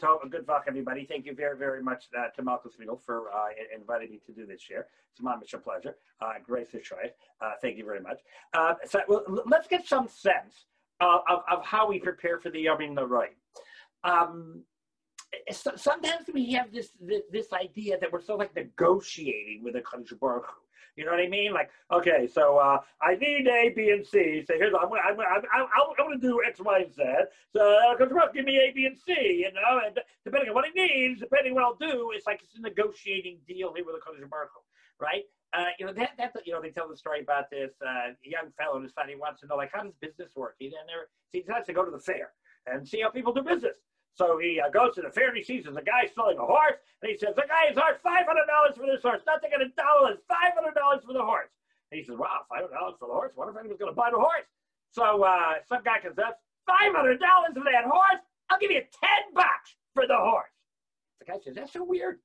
Good luck, everybody. Thank you very, very much uh, to Malcolm Friedel for uh, inviting me to do this share. It's my much a pleasure. Uh, great to try it. Uh, thank you very much. Uh, so well, let's get some sense of, of, how we prepare for the Yom Noraim. Um, so, sometimes we have this, this, this idea that we're sort of like negotiating with a Baruch. You know what I mean? Like, okay, so uh, I need A, B, and C. So here's I'm I'm I'm, I'm, I'm going to do X, Y, and Z. So uh, give me A, B, and C. You know, and depending on what he needs, depending on what I'll do, it's like it's a negotiating deal here with the Baruch Hu, right? Uh, you know that that you know they tell the story about this uh, young fellow who decided he wants to know like how does business work. He then there he decides to go to the fair and see how people do business. So he uh, goes to the fair and he sees there's a guy selling a horse, and he says, "The guy is hard five hundred dollars for this horse. Nothing at a dollar. Five hundred dollars for the horse." And he says, "Wow, five hundred dollars for the horse. What if anyone's going to buy the horse?" So uh, some guy comes up, five hundred dollars for that horse. I'll give you ten bucks for the horse. The guy says, "That's so weird.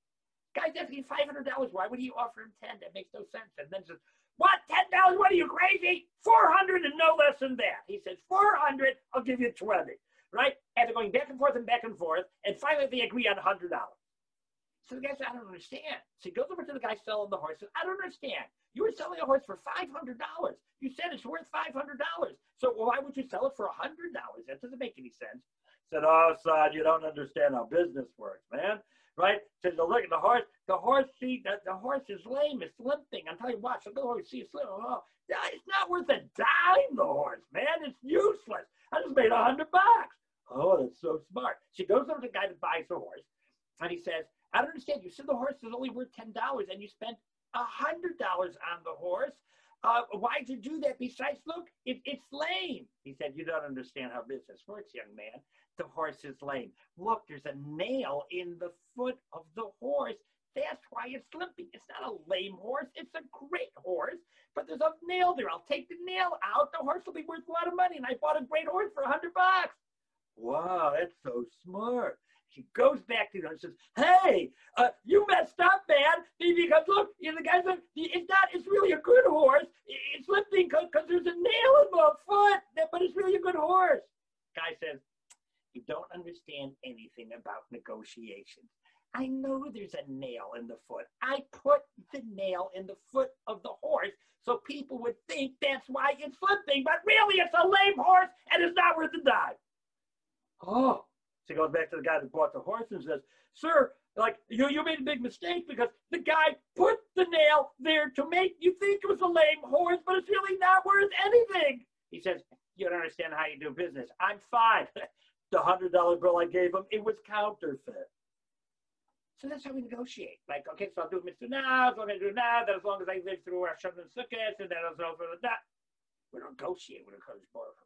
Guy's asking five hundred dollars. Why would you offer him ten? That makes no sense." And then says, "What? Ten dollars? What are you crazy? Four hundred and no less than that." He says, 400 I'll give you twenty right? And they're going back and forth and back and forth, and finally they agree on hundred dollars. So the guy said, I don't understand. So he goes over to the guy selling the horse. and Says, I don't understand. You were selling a horse for five hundred dollars. You said it's worth five hundred dollars. So why would you sell it for a hundred dollars? That doesn't make any sense. said, Oh, son, you don't understand how business works, man. Right? Says, look at the horse. The horse, see, the, the horse is lame. It's limping. I'm telling you, watch. Look at the horse. See, it's. Oh, it's not worth a dime. The horse, man. It's useless. I just made a hundred bucks. Oh, that's so smart. She goes over to the guy that buys the horse, and he says, I don't understand. You said the horse is only worth ten dollars, and you spent a hundred dollars on the horse. Uh, why'd you do that? Besides, look, it, it's lame. He said, You don't understand how business works, young man. The horse is lame. Look, there's a nail in the foot of the horse. That's why it's limping. It's not a lame horse. It's a great horse, but there's a nail there. I'll take the nail out. The horse will be worth a lot of money, and I bought a great horse for a hundred bucks. Wow, that's so smart. She goes back to them and says, Hey, uh, you messed up, man. Because look, you know, the guy said, It's not, it's really a good horse. It's lifting because there's a nail in my foot, but it's really a good horse. Guy says, You don't understand anything about negotiations. I know there's a nail in the foot. I put the nail in the foot of the horse so people would think that's why it's flipping, but really it's a lame horse and it's not worth a dime. Oh, she goes back to the guy that bought the horse and says, Sir, like you, you made a big mistake because the guy put the nail there to make you think it was a lame horse, but it's really not worth anything. He says, You don't understand how you do business. I'm fine. the hundred dollar bill I gave him, it was counterfeit. So that's how we negotiate. Like, okay, so I'll do Mitzvah now, so I'm to do now, that as long as I live through our and Sukkot, and then I'll do that. We negotiate with a Kodesh Baruch.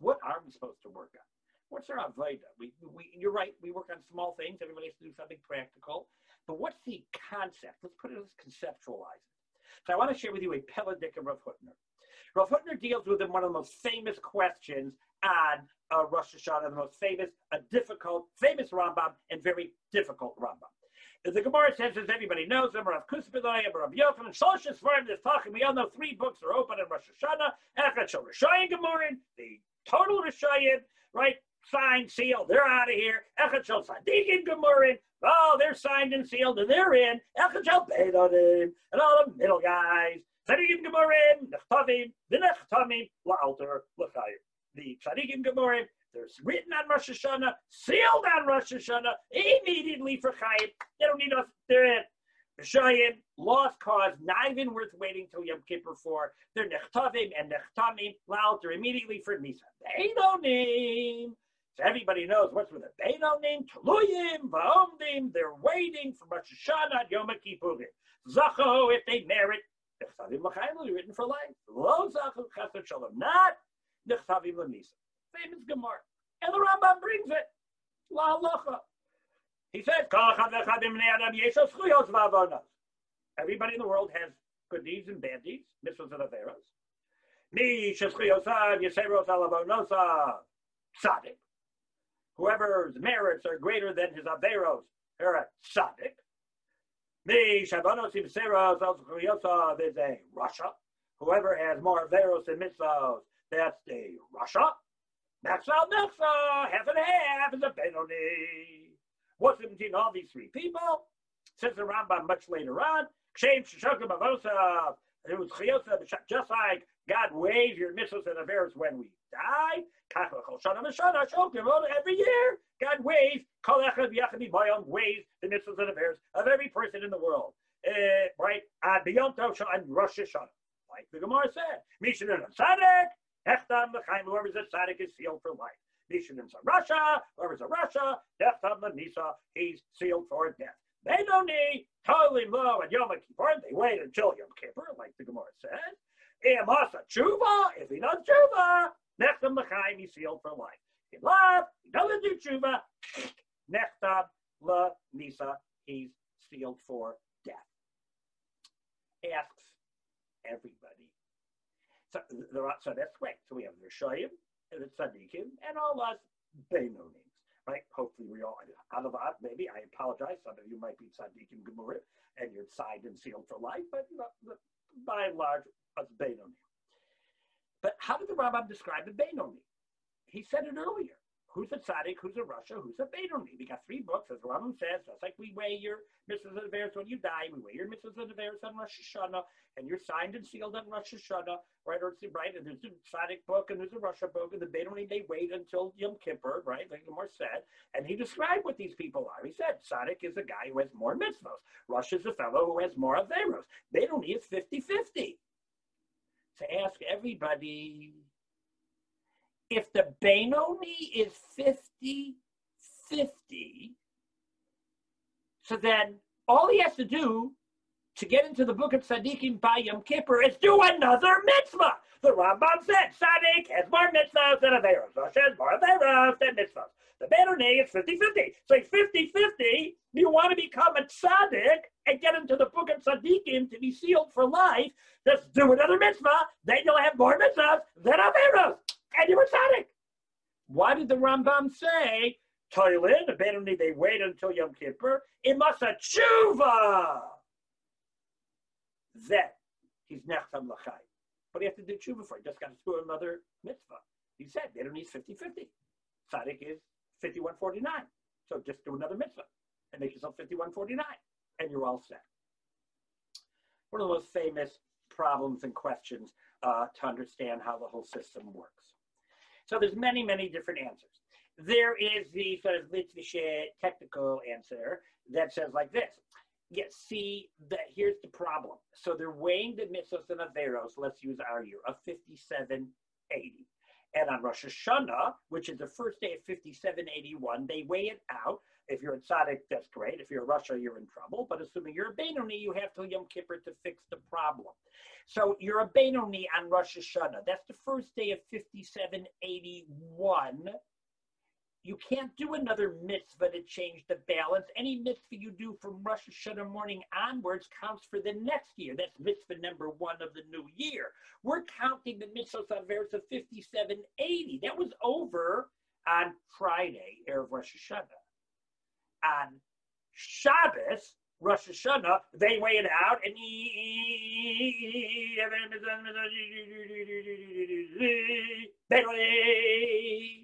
What are we supposed to work on? What's our avodah? We, we, you're right. We work on small things. Everybody has to do something practical. But what's the concept? Let's put it. Let's conceptualize it. So I want to share with you a Peladik of Rav Hutner. Rav Hutner deals with one of the most famous questions on uh, Rosh Hashanah, the most famous, a difficult, famous Rambam, and very difficult Rambam. The Gemara says, as everybody knows, them, Rav Kruspedai, Rav Yochanan, Shloshis Svarim, this talking. We all know three books are open in Rosh Hashanah. Shal Rishayim Gemurin, the total Rishayim, right? Signed, sealed. They're out of here. Echad Sadiqim Gemurim. Oh, they're signed and sealed, and they're in. Echad Shel Beinonim. And all the middle guys. Sadiqim Gemurim. Nechtavim. The Nechtamim. La'alter. L'chayim. The Sadiqim Gemurim. They're written on Rosh Hashanah, sealed on Rosh Hashanah, immediately for Chayim. They don't need us. They're in. Rishayim, lost cause, not even worth waiting till Yom Kippur for. They're nechtavim and nechtamim, louder immediately for Misa. Beinonim. So everybody knows what's with it. Beinonim, Tuluyim, Vaomdim, they're waiting for Rosh Hashanah, Yom Kippurim. Zacho, if they merit, Nechsavim L'chaim, will be written for life. Lo Zacho, Chesed Shalom, not Nechsavim L'misa. Famous Gemara. And the Rambam brings it. La halacha. He says, Everybody in the world has good deeds and bad deeds, mitzvahs and averos. Mi sheschiyosav yeseros alavonosav tzaddik. Whoever's merits are greater than his averos, they're a tzaddik. Me shabanos imseros al is a Rasha. Whoever has more averos than mitzvahs, that's a Rasha. Maxal Melcha, half and half is a Benoni. What's in between all these three people? Says the Rambam much later on. It was just like God weighs your mitzvahs and averos when we die. Every year, God weighs, weighs the mitzvahs and averos of every person in the world. Uh, right? And Rosh Hashanah. Like the Gemara said, Mishan and Tzaddik, Hechtam L'chaim, whoever's a Tzaddik is sealed for life. Mishan and Rasha, whoever's a Rasha, Hechtam L'misa, he's sealed for death. They don't need totally low and Yom Kippur. They wait until Yom Kippur, like the Gemara says. If he does tshuva, nechtam l'chaim, he's sealed for life. In love, he doesn't do tshuva, nechtam la misa, he's sealed for death. Asks everybody. So, so that's great. So we have the Rishayim and the Tzaddikim and all us Beinonim right? Hopefully we all, out of maybe, I apologize. Some of you might be Tzaddikim Gemurah and you're signed and sealed for life, but by and large, us Benoni. But how did the Rambam describe the Benoni? He said it earlier who's a tzaddik, who's a rasha, who's a Benoni. We got three books, as the Rambam says, just like we weigh your mitzvahs and when you die, we weigh your mitzvahs and averos on Rosh Hashanah, and you're signed and sealed on Rosh Hashanah, right? Or right, and there's a tzaddik book and there's a rasha book, and the Benoni, they wait until Yom Kippur, right, like the Gemara said, and he described what these people are. He said, tzaddik is a guy who has more mitzvahs. Rush is a fellow who has more averos. Benoni is 50-50. To ask everybody, if the Benoni is 50 50, so then all he has to do to get into the book of Tzaddikim by Yom Kippur is do another mitzvah. The Rambam said Tzaddik has more mitzvahs than Averos. Rosh has more Averos than mitzvahs. The Benoni is 50 50. So 50 50, you want to become a Tzaddik and get into the book of Tzaddikim to be sealed for life, just do another mitzvah, then you'll have more mitzvahs than Averos and you were tzaddik. Why did the Rambam say, Toilin, the abandoned they wait until Yom Kippur, it must have tshuva. Then he's nechtam lachai. But he has to do tshuva for it. Just got to do another mitzvah. He said don't need 50 50. Tzaddik is 5149. So just do another mitzvah and make yourself 5149, and you're all set. One of the most famous problems and questions uh, to understand how the whole system works. So there's many, many different answers. There is the sort of Litvische technical answer that says like this. Yes, see, the, here's the problem. So they're weighing the mitzvahs and averos, let's use our year, of 5780. And on Rosh Hashanah, which is the first day of 5781, they weigh it out. If you're a tzaddik, that's great. If you're a Rasha, you're in trouble. But assuming you're a Benoni, you have till Yom Kippur to fix the problem. So you're a Benoni on Rosh Hashanah. That's the first day of 5781. You can't do another mitzvah to change the balance. Any mitzvah you do from Rosh Hashanah morning onwards counts for the next year. That's mitzvah number one of the new year. We're counting the mitzvahs on verse of 5780. That was over on Friday, Erev Rosh Hashanah. On Shabbos, Rosh Hashanah, they weigh it out and they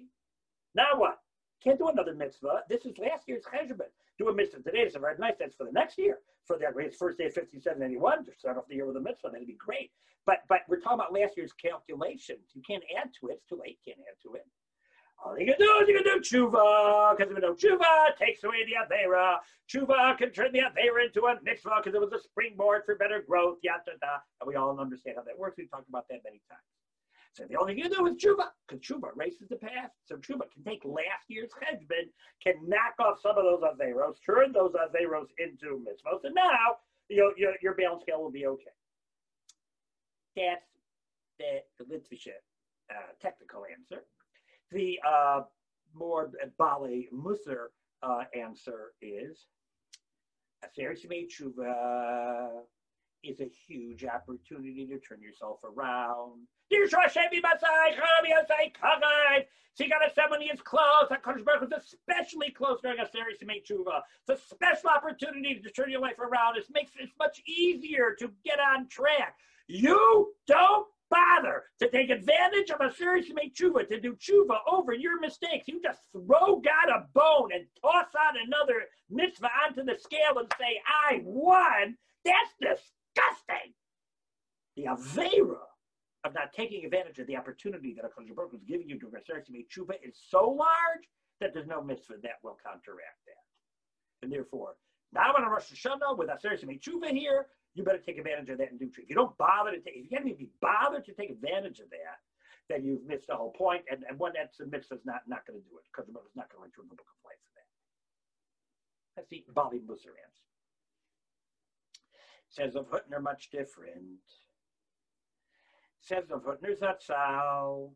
now what? Can't do another mitzvah. This is last year's cheshbon. Do a mitzvah today. It's a very nice. That's for the next year. For the first day of 5781 to start off the year with a mitzvah. That'd be great. But but we're talking about last year's calculations. You can't add to it. It's too late. You can't add to it. All you can do is you can do tshuva, because if you do tshuva, takes away the avera. Tshuva can turn the avera into a mitzvah because it was a springboard for better growth, yada, yada. And we all understand how that works. We've talked about that many times. So the only thing you do is tshuva, because tshuva erases the past. So tshuva can take last year's cheshbon, can knock off some of those averos, turn those averos into mitzvahs, and now your, your, your balance scale will be okay. That's the, the uh, technical answer. The uh, more Bali Musar uh, answer is Aseret Tshuva is a huge opportunity to turn yourself around. You got someone is close. HaKadosh Baruch is especially close during a series to make tshuva. It's a special opportunity to turn your life around. It makes it much easier to get on track. You don't bother to take advantage of a serious make tshuva, to do tshuva over your mistakes. You just throw God a bone and toss out another mitzvah onto the scale and say, I won. That's disgusting. The Avera of not taking advantage of the opportunity that a Baruch is giving you to research make tshuva is so large that there's no mitzvah that will counteract that. And therefore, now on a Rosh Hashanah with Aseret Tshuva here, you better take advantage of that and do If you don't bother to take, if you can't even be bothered to take advantage of that, then you've missed the whole point. And, and when that's a mitzvah is not, not going to do it because the is not going to write you in the book of life for that. That's the Bali Musar answer. Says of Hutner much different. Says of Hutner Zatzal.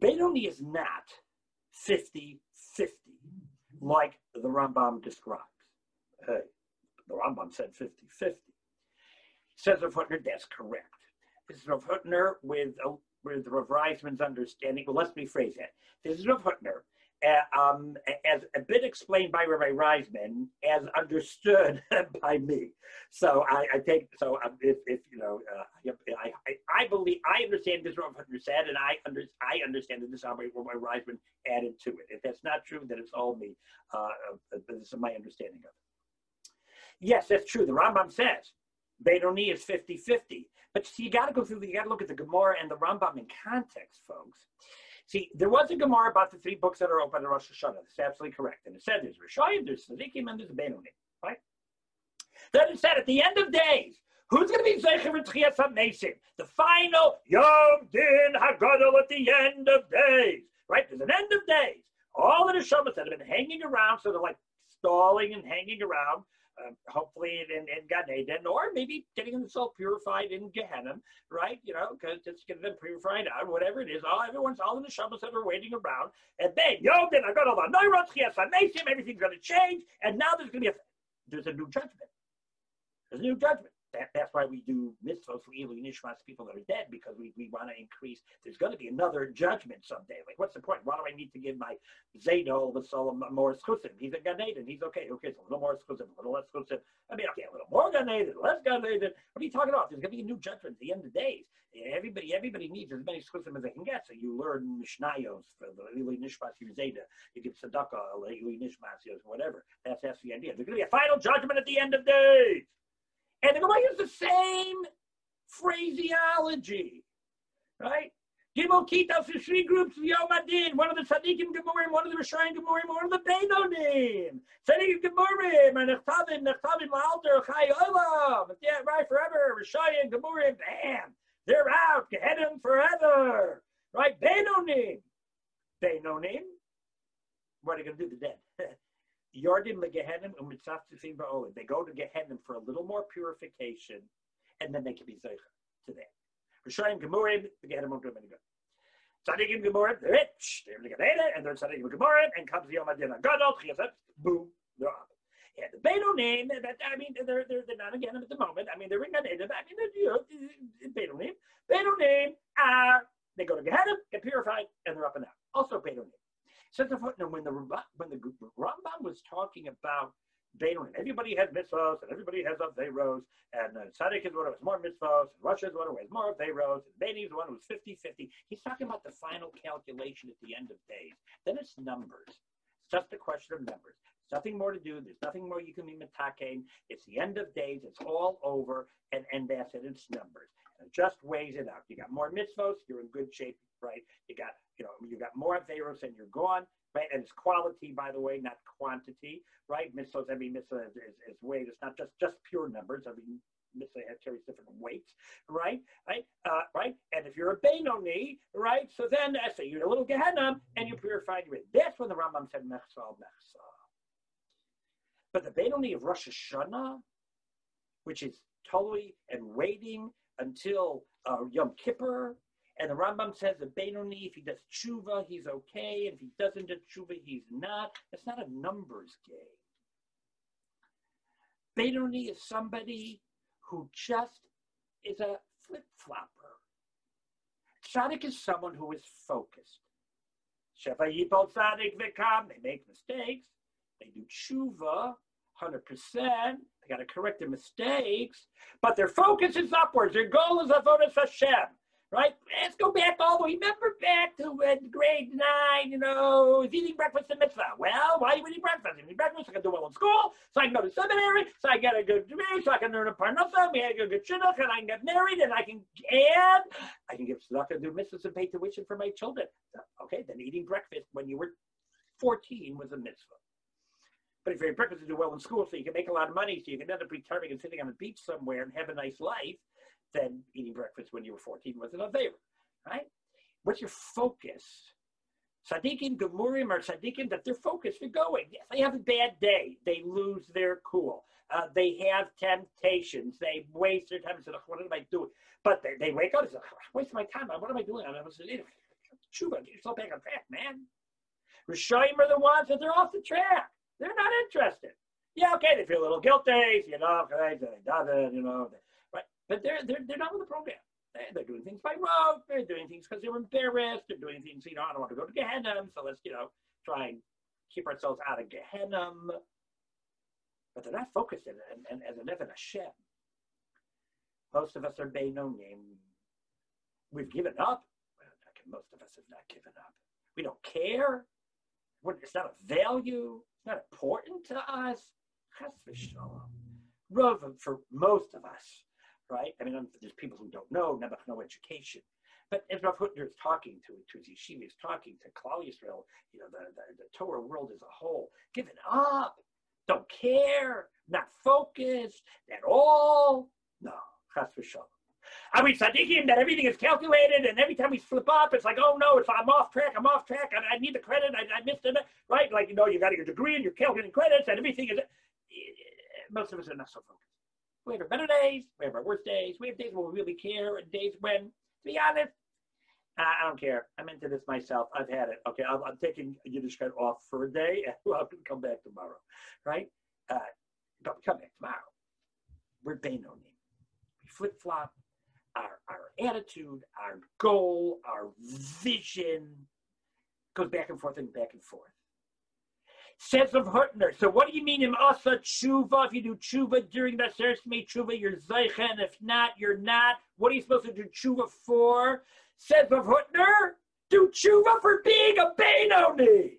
Benoni is not 50 50 like the Rambam describes. Hey, the Rambam said 50 50. Says of Hutner, that's correct. This is Rav Hutner with, uh, with Rav Reisman's understanding. Well, let's rephrase that. This is Hutner uh, um, as a bit explained by Rabbi Reisman, as understood by me. So I, I take so um, if, if you know uh, I, I, I believe I understand this Hutner said, and I under I understand that this Rabbi Reisman added to it. If that's not true, then it's all me. Uh, uh this is my understanding of it. Yes, that's true. The Rambam says Benoni is 50-50. But see, you got to go through. You got to look at the Gemara and the Rambam in context, folks. See, there was a Gemara about the three books that are open in Rosh Hashanah. That's absolutely correct. And it said there's Rishayim, there's Tzadikim, and there's Benoni, right? Then it said at the end of days, who's going to be Zecher and Tchias HaMesim? The final Yom Din HaGadol at the end of days, right? There's an end of days. All the Neshamas that have been hanging around, so they're like stalling and hanging around, hopefully in, in Gan Eden, or maybe getting themselves purified in Gehenna, right? You know, because just getting them purified out, whatever it is. All everyone's all in the Shabbos that are waiting around, and then yo, then I got all the neurons, yes, I make him, everything's going to change, and now there's going to be a there's a new judgment. There's a new judgment. That, that's why we do mitzvot for Ilu Nishmas, people that are dead, because we, we want to increase. There's going to be another judgment someday. Like, what's the point? Why do I need to give my Zaydo the soul more exclusive? He's a Gan Eden. He's okay. Okay, it's a little more exclusive, a little less exclusive. I mean, okay, a little more Gan Eden, less Gan Eden. What are you talking about? There's going to be a new judgment at the end of the days. Everybody, everybody needs as many exclusive as they can get. So you learn Mishnayos for the Ilu Nishmas Zayda. You give Tzedakah, Ilu Nishmas, whatever. That's, that's the idea. There's going to be a final judgment at the end of days. And the Gemara uses the same phraseology, right? Gimel Kitas is three groups of Yom one of the Tzadikim Gemurim, one of the Rishayim Gemurim, one of the Beinonim. Tzadikim Gemurim, and Nechtavim, Nechtavim La'alter, Chai Olam. Yeah, right, forever. Rishayim Gemurim, bam. They're out. Gehenim forever. Right? Beinonim. Beinonim. What are you going to do to the dead? Yardim legehenim umitzaftifim ba'olid. They go to Gehenim for a little more purification, and then they can be zeicha to that. Rishayim gemurim, the Gehenim won't do any good. Tzadikim gemurim, they're rich, they're legehenim, and they're tzadikim gemurim, and comes the Yom Adin Gadol, chiyasat, boom, they're up. Yeah, the Beto name, that, I mean, they're, they're, they're not again at the moment. I mean, they're in Gan I mean, they're, you know, Beto name. Uh, they go to Gehenim, get purified, and they're up and out. Also Beto Says the footnote when the when the Rambam was talking about Beinonim, everybody has mitzvahs and everybody has Averos, and uh, is one who has more mitzvahs, and Rasha is one who has more Averos, and Beini is one who's 50-50. He's talking about the final calculation at the end of days. Then it's numbers. It's just a question of numbers. Nothing more to do. There's nothing more you can be mitakein. It's the end of days. It's all over, and, and that's it. It's numbers. Just weighs it out. You got more mitzvahs, you're in good shape, right? You got you know, you got more Averos and you're gone, right? And it's quality, by the way, not quantity, right? Mitzvahs, every mitzvah is, is, is weight. It's not just, just pure numbers. Every mitzvah carries different weights, right? Right? Uh, right? And if you're a Benoni, right? So then, I say you're a little Gehenna and you purified your That's when the Rambam said Mechsal Mechsal. But the Benoni of Rosh Hashanah, which is totally and waiting until uh, Yom Kippur, and the Rambam says the Benoni, if he does tshuva, he's okay. If he doesn't do tshuva, he's not. It's not a numbers game. Benoni is somebody who just is a flip flopper. Tzaddik is someone who is focused. Sheva Yipol Tzaddik Vikam, they make mistakes. They do tshuva. 100%. Got to correct their mistakes, but their focus is upwards. Their goal is Avodah Hashem right? Let's go back all the way. Remember back to grade nine, you know, eating breakfast in mitzvah. Well, why are you eating breakfast? Eating breakfast, I can do well in school, so I can go to seminary, so I get a good degree, so I can learn a parnasa, I get a good shidduch, and I can get married, and I can, and I can give tzedakah, do mitzvahs, and pay tuition for my children. Okay, then eating breakfast when you were 14 was a mitzvah. But if you're breakfast to do well in school, so you can make a lot of money, so you can end up retiring and sitting on the beach somewhere and have a nice life, then eating breakfast when you were 14 wasn't a favor, right? What's your focus? Sadiqim, Gemurim are Sadiqim that they're focused, they're going. Yes, they have a bad day. They lose their cool. Uh, they have temptations. They waste their time and say, what am I doing? But they, they wake up and say, waste my time. What am I doing? I'm Chuba, get yourself back on track, man. Rishayim are the ones that they're off the track. They're not interested. Yeah, okay, they feel a little guilty, you know, okay, they does you know, right? but they're, they're, they're not with the program. They're doing things by rote. They're doing things because they're embarrassed. They're doing things, you know, I don't want to go to Gehenna, so let's, you know, try and keep ourselves out of Gehenna. But they're not focused in and, and as an Evan Hashem. Most of us are Beinonim. We've given up. Well, most of us have not given up. We don't care. It's not a value. It's not important to us. V'shalom. For most of us, right? I mean, there's people who don't know, never no education. But as Rav Hutner is talking to, to his yeshiva, is talking to Klal Yisrael, you know, the, the, the Torah world as a whole, giving up, don't care, not focused at all. No, chas v'shalom. Are we tzaddikim that everything is calculated and every time we slip up, it's like, oh no, it's I'm off track, I'm off track, I, I need the credit, I, I missed it, right? Like, you know, you got your degree and you're calculating credits and everything is, most of us are not so focused. We have our better days, we have our worst days, we have days where we really care, and days when, to be honest, I don't care. I'm into this myself. I've had it. Okay, I'm, I'm taking Yiddishkeit off for a day, and I'm going to come back tomorrow, right? Uh, but come back tomorrow. We're Benoni. We flip flop. Our, our attitude, our goal, our vision goes back and forth and back and forth. Says of Hutner. So what do you mean in Asa Tshuva? If you do Tshuva during that Sersme Tshuva, you're Zeichen. If not, you're not. What are you supposed to do Tshuva for? Says of Hutner, do Tshuva for being a Benoni.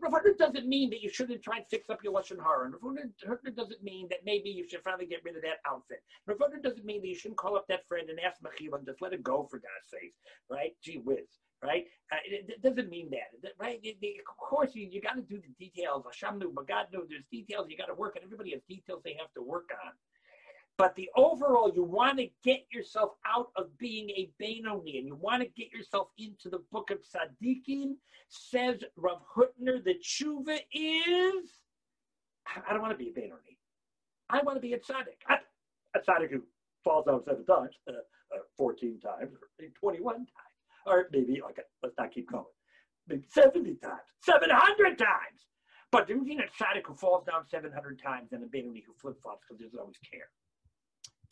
Rav doesn't mean that you shouldn't try and fix up your Lashon Hara. Rav doesn't mean that maybe you should finally get rid of that outfit. Rav doesn't mean that you shouldn't call up that friend and ask Mechila and just let it go for God's sake, right? Gee whiz right? Uh, it, it, doesn't mean that, right? It, it, of course, you, you got to do the details. Hashem knew, but God knew there's details you got to work on. Everybody has details they have to work on. But the overall, you want to get yourself out of being a Benoni and you want to get yourself into the book of Tzaddikim, says Rav Hutner, the tshuva is, I don't want to be a Benoni. I want to be a tzaddik. I, a tzaddik who falls down seven times, uh, uh, 14 times, or 21 times or maybe, okay, let's not keep going, maybe 70 times, 700 times. But there's a tzaddik who falls down 700 times and a Benoni who flip flops because there's always care.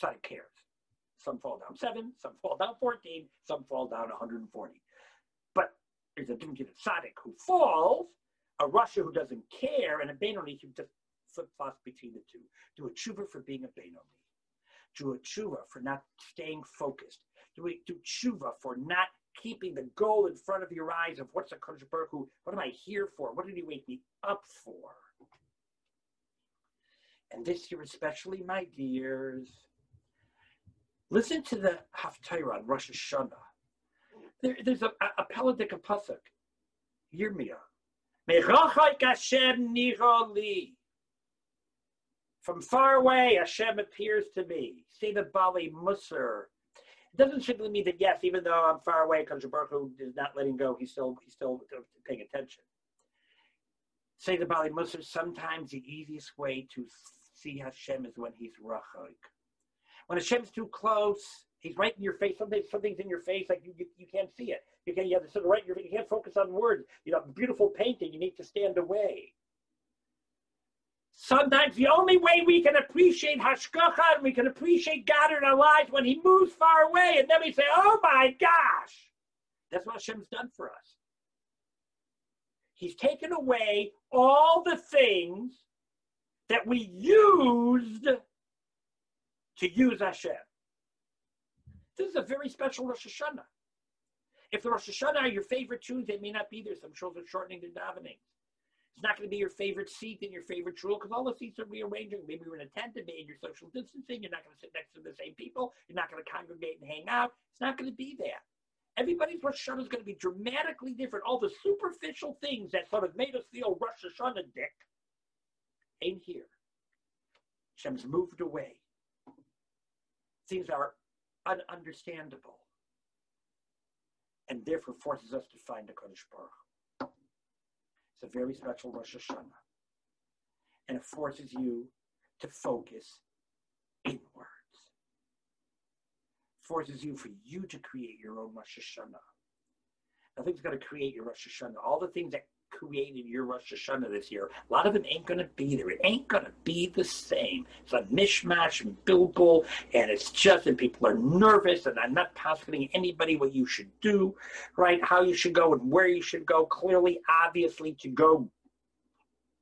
Tzaddik cares. Some fall down seven, some fall down 14, some fall down 140. But there's a difference in a who falls, a Rasha who doesn't care, and a Benoni who just flip flops between the two. Do a tshuva for being a Benoni. Do a tshuva for not staying focused. Do, a, do tshuva for not keeping the goal in front of your eyes of what's a Kodesh Baruch what am I here for? What did he wake me up for? And this year especially, my dears, listen to the Haftarah on Rosh Hashanah. There, there's a, a, a Pasuk. Yirmiyah. From far away, Hashem appears to me. Say the Bali Musar it doesn't simply mean that yes, even though I'm far away, because Baruch is not letting go, he's still he's still paying attention. Say the Bali Musar, sometimes the easiest way to see Hashem is when he's rachok. When Hashem's too close, he's right in your face. Something something's in your face, like you, you, you can't see it. You can't you have to of right you can't focus on words. You know, beautiful painting, you need to stand away. Sometimes the only way we can appreciate Hashgacha and we can appreciate God in our lives when He moves far away, and then we say, "Oh my gosh!" That's what Hashem's done for us. He's taken away all the things that we used to use Hashem. This is a very special Rosh Hashanah. If the Rosh Hashanah are your favorite tunes, they may not be there. Some shuls are shortening their davening. It's not going to be your favorite seat in your favorite shul because all the seats are rearranging. Maybe you're in a tent and you're social distancing. You're not going to sit next to the same people. You're not going to congregate and hang out. It's not going to be that. Everybody's Rosh Hashanah is going to be dramatically different. All the superficial things that sort of made us feel Rosh Hashanah dick ain't here. Hashem's moved away. Things are ununderstandable and therefore forces us to find a Kodesh Baruch. It's a very special Rosh Hashanah. And it forces you to focus inwards. Forces you for you to create your own Rosh Hashanah. Nothing's going to create your Rosh Hashanah. All the things that created your Rosh Hashanah this year. A lot of it ain't going to be there. It ain't going to be the same. It's a mishmash and bilbul, and it's just, and people are nervous, and I'm not positing anybody what you should do, right? How you should go and where you should go. Clearly, obviously, to go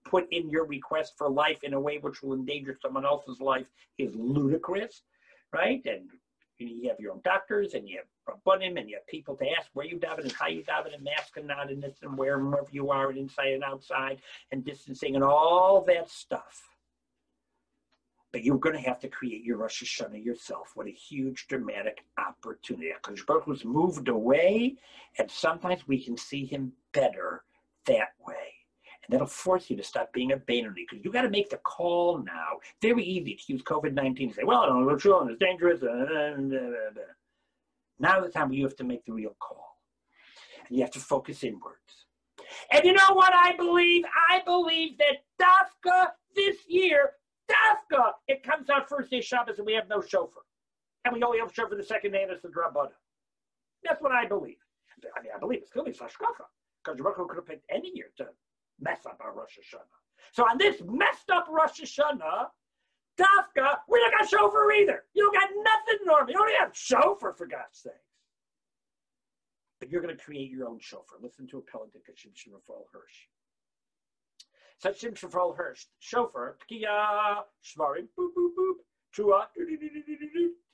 put in your request for life in a way which will endanger someone else's life is ludicrous, right? And you have your own doctors and you have Rabbanim and you have people to ask where you daven and how you daven and mask and not and this and where and wherever you are and inside and outside and distancing and all that stuff. But you're going to have to create your Rosh Hashanah yourself. What a huge dramatic opportunity. Because Baruch moved away, and sometimes we can see him better that way. And that'll force you to stop being a Benoni because you got to make the call now. Very easy to use COVID 19 to say, well, I don't know, sure, it's dangerous. Uh, uh, uh, now the time where you have to make the real call. And you have to focus inwards. And you know what I believe? I believe that Dafka this year, Dafka, it comes out first day Shabbos and we have no shofar. And we only have shofar the second day and it's the Drabana. That's what I believe. I mean, I believe it's going to be Sashkacha. Because Baruch could have picked any year to mess up our Rosh Hashanah. So on this messed up Rosh Hashanah, Dafka, we don't got shofar either. You don't got nothing normal. You don't even have shofar, for God's sakes. But you're going to create your own shofar. Listen to a Pelledik of Shimshon Raphael Hirsch. Such Shimshon Raphael Hirsch, shofar, tkiya, shvarim, boop, boop, boop, trua,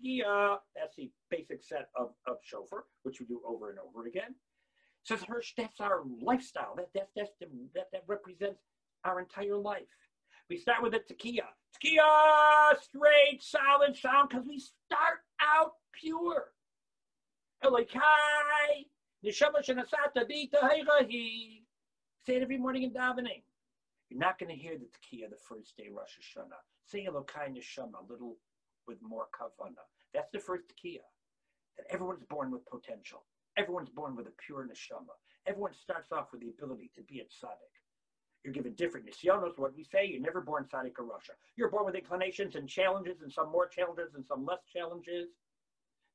tkiya. That's the basic set of, of shofar, which we do over and over again. Says Hirsch, that's our lifestyle. That, that, that's the, that, that represents our entire life. We start with the tekiah. Tekiah, straight, solid sound, because we start out pure. Elokai, neshama shenasata b'tahirahi. Say it every morning in davening. You're not going to hear the tekiah the first day Rosh Hashanah. Say Elokai neshama a little with more kavana. That's the first tekiah. That everyone's born with potential. Everyone's born with a pure neshama. Everyone starts off with the ability to be a tzaddik. You're given different nisyonos. What we say, you're never born tzaddik or rasha. You're born with inclinations and challenges, and some more challenges and some less challenges.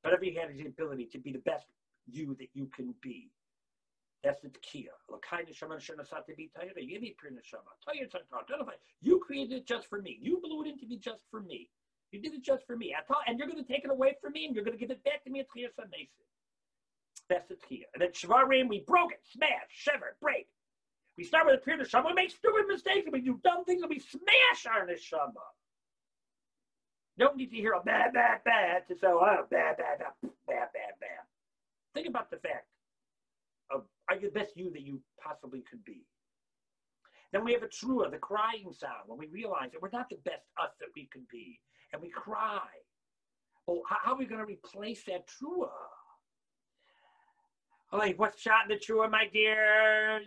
But every has the ability to be the best you that you can be. That's the tekiah. You created it just for me. You blew it in to be just for me. You did it just for me. and you're going to take it away from me, and you're going to give it back to me at Tchiyas that's the Tchiyah. And then Shvarim, we broke it, smash, shiver, break. We start with a pure neshama, we make stupid mistakes, and we do dumb things, and we smash our neshama. Don't need to hear a bad, bad, bad to say, oh, bad, bad, bad, bad, bad, bad. Think about the fact of are you the best you that you possibly could be? Then we have a trua, the crying sound, when we realize that we're not the best us that we could be, and we cry. Well, how, are we going to replace that trua? What's shot in the my dears?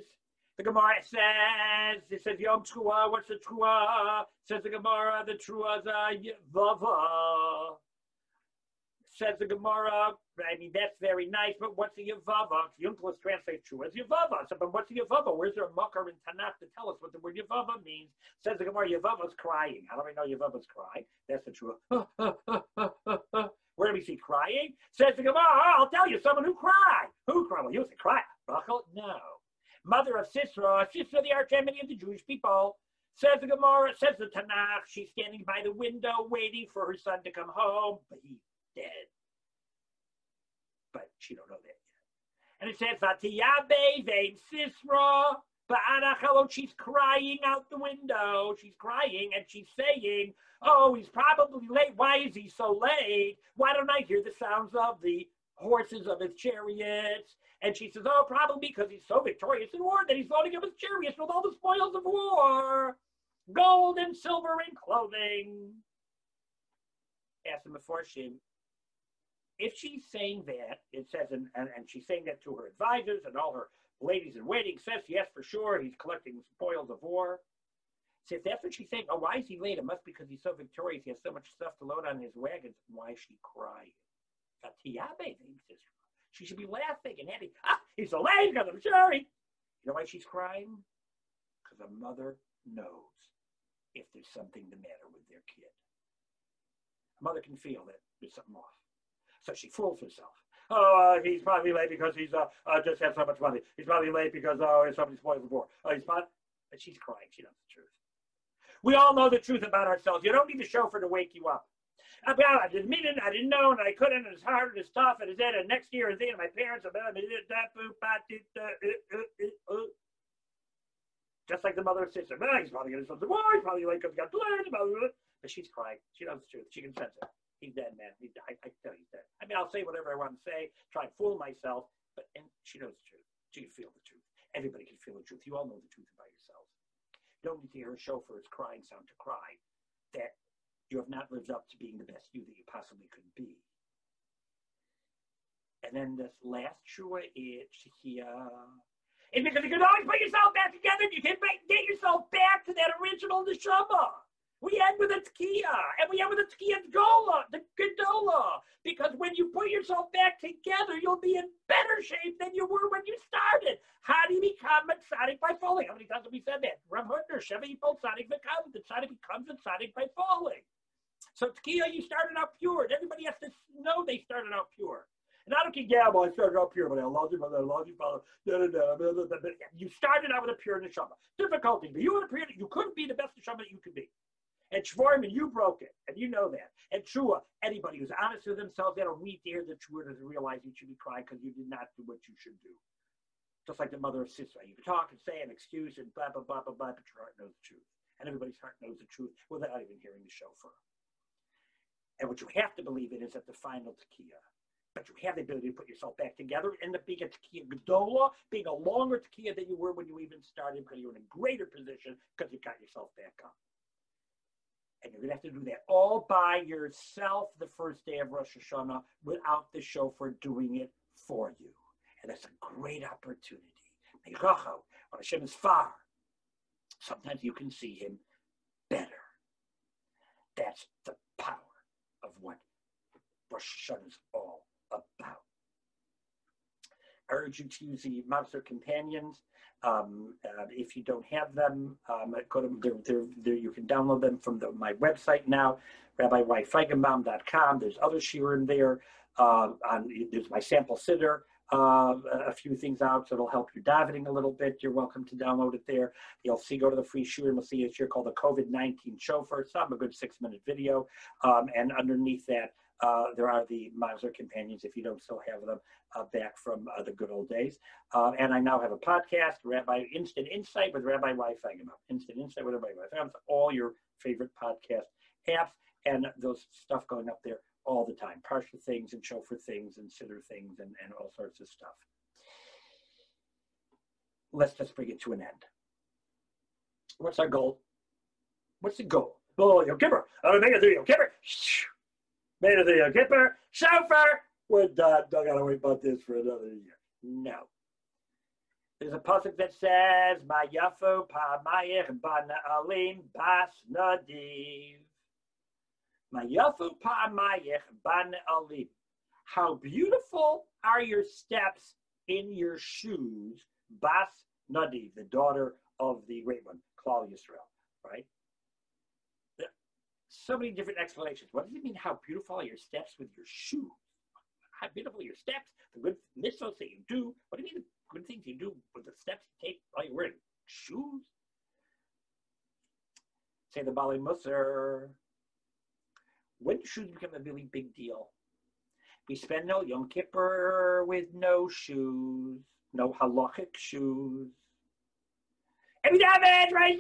The Gemara says, it says Yom Trua, what's the Trua? Says the Gemara, the Trua is a Yavava. Says the Gemara, I mean, that's very nice, but what's a Yavava? Onkelos translates Trua as Yavava. So, but what's a Yavava? Where's there a Makar in Tanakh to tell us what the word Yavava means? Says the Gemara, Yavava's crying. How do we know Yavava's crying? That's the Trua. Where do we see crying? Says the Gemara, I'll tell you, someone who cried. Who cried? Well, he was say cry. Rachel? No. Mother of Sisra, Sisra, the arch enemy of the Jewish people. Says the Gemara, says the Tanakh, she's standing by the window waiting for her son to come home, but he's dead. But she don't know that yet. And it says, Vatiyabe vein Sisra, She's crying out the window. She's crying and she's saying, Oh, he's probably late. Why is he so late? Why don't I hear the sounds of the horses of his chariots? And she says, Oh, probably because he's so victorious in war that he's loading up his chariots with all the spoils of war gold and silver and clothing. Ask him before she if she's saying that, it says, and, and, and she's saying that to her advisors and all her ladies in waiting, says, yes, for sure, he's collecting spoils of war. If that's what she's saying, oh, why is he late? It must be because he's so victorious. He has so much stuff to load on his wagons. Why is she crying? She should be laughing and happy. Ah, he's so late because I'm sorry. You know why she's crying? Because a mother knows if there's something the matter with their kid. A mother can feel that there's something off. So she fools herself. Oh, uh, he's probably late because he's uh, uh, just had so much money. He's probably late because oh, somebody spoiled the war. Oh, he's not. But she's crying. She knows the truth. We all know the truth about ourselves. You don't need the shofar to wake you up. I, I didn't mean it. I didn't know, and I couldn't. And it's hard, and it's tough, and it's that. And next year, and then my parents just like the mother and Sisra. He's probably going to the war. He's probably late because he got delayed. But she's crying. She knows the truth. She can sense it. He's dead, man. He, I, I tell you, he's dead. I mean, I'll say whatever I want to say, try and fool myself, but and she knows the truth. She can feel the truth. Everybody can feel the truth. You all know the truth about yourselves. You don't need to hear a shofar's crying sound to cry that you have not lived up to being the best you that you possibly could be. And then this last shua is here. It's because you can always put yourself back together. You can get yourself back to that original neshama. We end with a tkiya, and we end with a tkiya gola, the gedola. Because when you put yourself back together, you'll be in better shape than you were when you started. How do you become a tzaddik by falling? How many times have we said that? Rav Hutner, Sheva Yipol tzaddik becomes the tzaddik becomes a tzaddik by falling. So tkiya, you started out pure. Everybody has to know they started out pure. And I don't care, yeah, well, I started out pure, but I love you, but I love you, Father. You started out with a pure neshama. Difficulty, but you were a pure, you couldn't be the best neshama that you could be. And Shvorim, you broke it, and you know that. And Trua, anybody who's honest with themselves, they don't need to hear the doesn't realize you should be crying because you did not do what you should do. Just like the mother of Sisra. You can talk and say an excuse and blah, blah, blah, blah, blah, but your heart knows the truth. And everybody's heart knows the truth without even hearing the shofar. And what you have to believe in is that the final tekiah. But you have the ability to put yourself back together and to being a tekiah gedola, being a longer tekiah than you were when you even started because you're in a greater position because you got yourself back up. And you're going to have to do that all by yourself the first day of Rosh Hashanah without the shofar doing it for you. And that's a great opportunity. When Hashem is far, sometimes you can see him better. That's the power of what Rosh Hashanah is all about. Urge you to use the Machzor Companions. Um, uh, if you don't have them, um, go to they're, they're, they're, you can download them from the, my website now, RabbiYFeigenbaum.com. There's other in there. Uh, on, there's my sample siddur. Uh, a few things out, so it'll help you davening a little bit. You're welcome to download it there. You'll see, go to the free shir and you'll see a shir called the COVID 19 Shofar. It's not a good six minute video. Um, and underneath that, uh, there are the Machzor companions, if you don't still have them, uh, back from uh, the good old days. Uh, and I now have a podcast, Rabbi Instant Insight with Rabbi Y Feigenbaum. Instant Insight with Rabbi Y Feigenbaum. All your favorite podcast apps and those stuff going up there all the time. Partial things and shofar things and siddur things and, and all sorts of stuff. Let's just bring it to an end. What's our goal? What's the goal? Oh, Yom. Oh, make it through made of the Yom Kippur, shofar, we're done. Don't gotta wait about this for another year. No. There's a pasuk that says, "Mayafu pamayich bana alim bas nadiv." Mayafu pamayich bana alim. How beautiful are your steps in your shoes, Bas Nadiv, the daughter of the great one, Klal Yisrael, right? So many different explanations. What does it mean? How beautiful are your steps with your shoes? How beautiful are your steps? The good mitzvahs that you do. What do you mean the good things you do with the steps you take while you're wearing shoes? Say the Bali Musar. When shoes become a really big deal? We spend no Yom Kippur with no shoes, no halachic shoes. Heavy damage, raise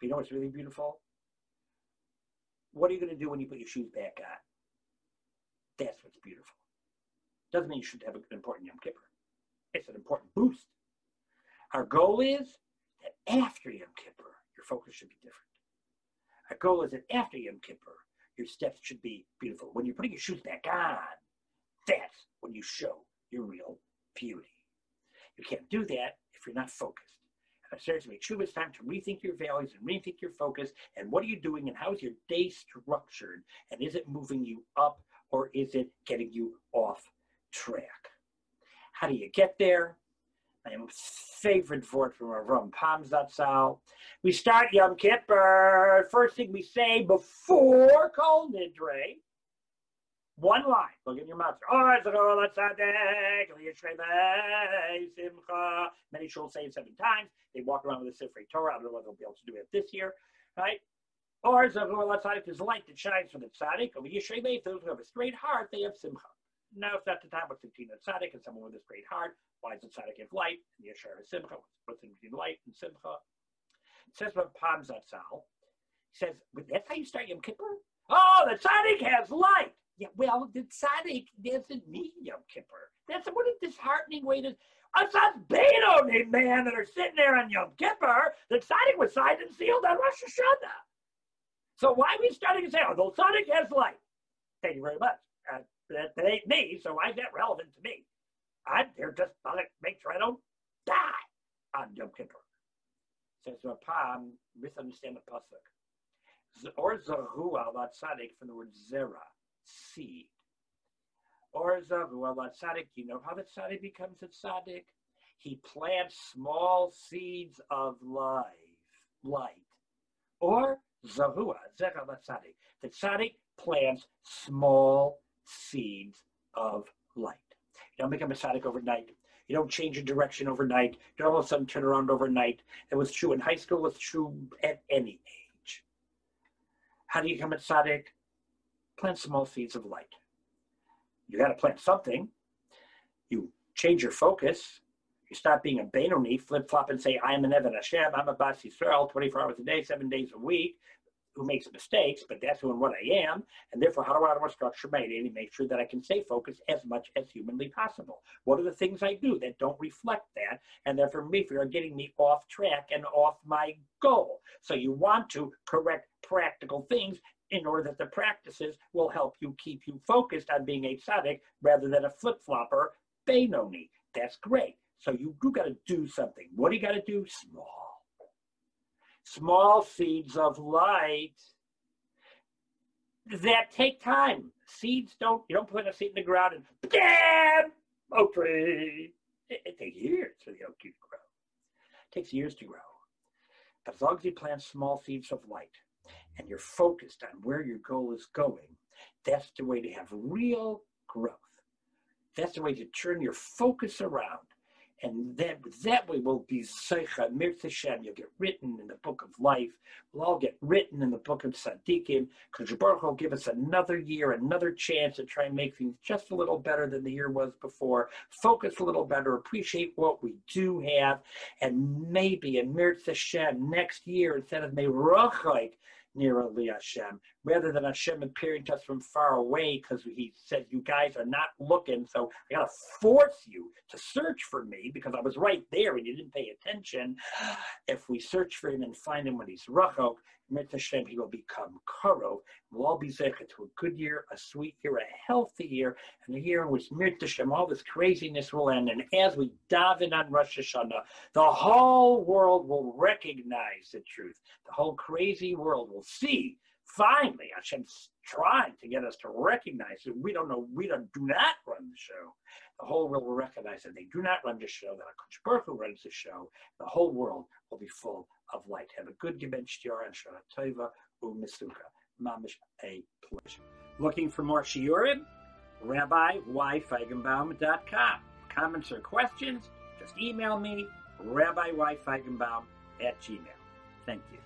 But you know what's really beautiful? What are you going to do when you put your shoes back on? That's what's beautiful. Doesn't mean you should have an important Yom Kippur. It's an important boost. Our goal is that after Yom Kippur, your focus should be different. Our goal is that after Yom Kippur, your steps should be beautiful. When you're putting your shoes back on, that's when you show your real beauty. You can't do that if you're not focused. To make sure it's time to rethink your values and rethink your focus and what are you doing and how is your day structured and is it moving you up or is it getting you off track? How do you get there? My favorite word from Avram Pamzatzal. We start Yom Kippur. First thing we say before Kol Nidre. One line. Look in your mouth. Oh, Many shuls say it seven times. They walk around with a Sifrei Torah. I don't know whether they'll be able to do it this year, right? Or Latzadik is light that shines from the tzaddik. Over Yishrei those who have a straight heart, they have simcha. Now it's not the time what's between a tzaddik and someone with a straight heart. Why is the tzaddik have light? And Yeshar has simcha. What's in between light and simcha? It says about Pam Zatzal. He says, that's how you start Yom Kippur? Oh, the tzaddik has light. Yeah, well, the tzaddik doesn't mean Yom Kippur. That's what a disheartening way to. Us us Benoni man that are sitting there on Yom Kippur, the tzaddik was signed and sealed on Rosh Hashanah. So why are we starting to say, oh, the tzaddik has light? Thank you very much. Uh, that, that ain't me, so why is that relevant to me? I'm there just to make sure I don't die on Yom Kippur. Says Rav Pam, misunderstand the pasuk. Or zarua al tzaddik from the word zera, seed. Or zarua uh, al tzaddik. Uh, you know how the tzaddik becomes a tzaddik? He plants small seeds of life, light. Or zarua zera tzaddik. The tzaddik plants small seeds of light. You don't become a tzaddik overnight. You don't change your direction overnight. You don't all of a sudden turn around overnight. It was true in high school. It's true at any age. How do you become a tzaddik? Plant small seeds of light. You got to plant something. You change your focus. You stop being a Beinoni, flip flop, and say, I am an Evan Hashem, I'm a Bas Yisrael, 24 hours a day, seven days a week who makes mistakes, but that's who and what I am. And therefore, how do I structure my day to make sure that I can stay focused as much as humanly possible? What are the things I do that don't reflect that? And therefore, me, for getting me off track and off my goal. So you want to correct practical things in order that the practices will help you keep you focused on being a tzaddik rather than a flip-flopper, Beinoni. That's great. So you do got to do something. What do you got to do? Small small seeds of light that take time. Seeds don't, you don't put a seed in the ground and bam, oak tree. It, it takes years for the oak tree to grow. It takes years to grow. But as long as you plant small seeds of light and you're focused on where your goal is going, that's the way to have real growth. That's the way to turn your focus around and then that way we'll be Seicha Mirz Hashem. You'll get written in the book of life. We'll all get written in the book of Tzaddikim. Because Baruch will give us another year, another chance to try and make things just a little better than the year was before. Focus a little better, appreciate what we do have, and maybe in Mirz Hashem next year instead of Merachok, near Ali Hashem, rather than Hashem appearing to us from far away because he said, You guys are not looking, so I got to force you to search for me because I was right there and you didn't pay attention. If we search for him and find him when he's Rachok, Hashem, he will become Karo. We'll all be zeichet to a good year, a sweet year, a healthy year, and a year in which Mitzvah Hashem, all this craziness will end. And as we dive in on Rosh Hashanah, the whole world will recognize the truth. The whole crazy world will see finally Hashem's trying to get us to recognize that we don't know, we don't do not run the show. The whole world will recognize that they do not run the show, that HaKadosh Baruch Hu runs the show. The whole world will be full of light. Have a good Gebench Shtiara and Shana Tova Umisuka. Mamish a pleasure. Looking for more Shiurim? RabbiYFeigenbaum.com. Comments or questions? Just email me, RabbiYFeigenbaum at gmail. Thank you.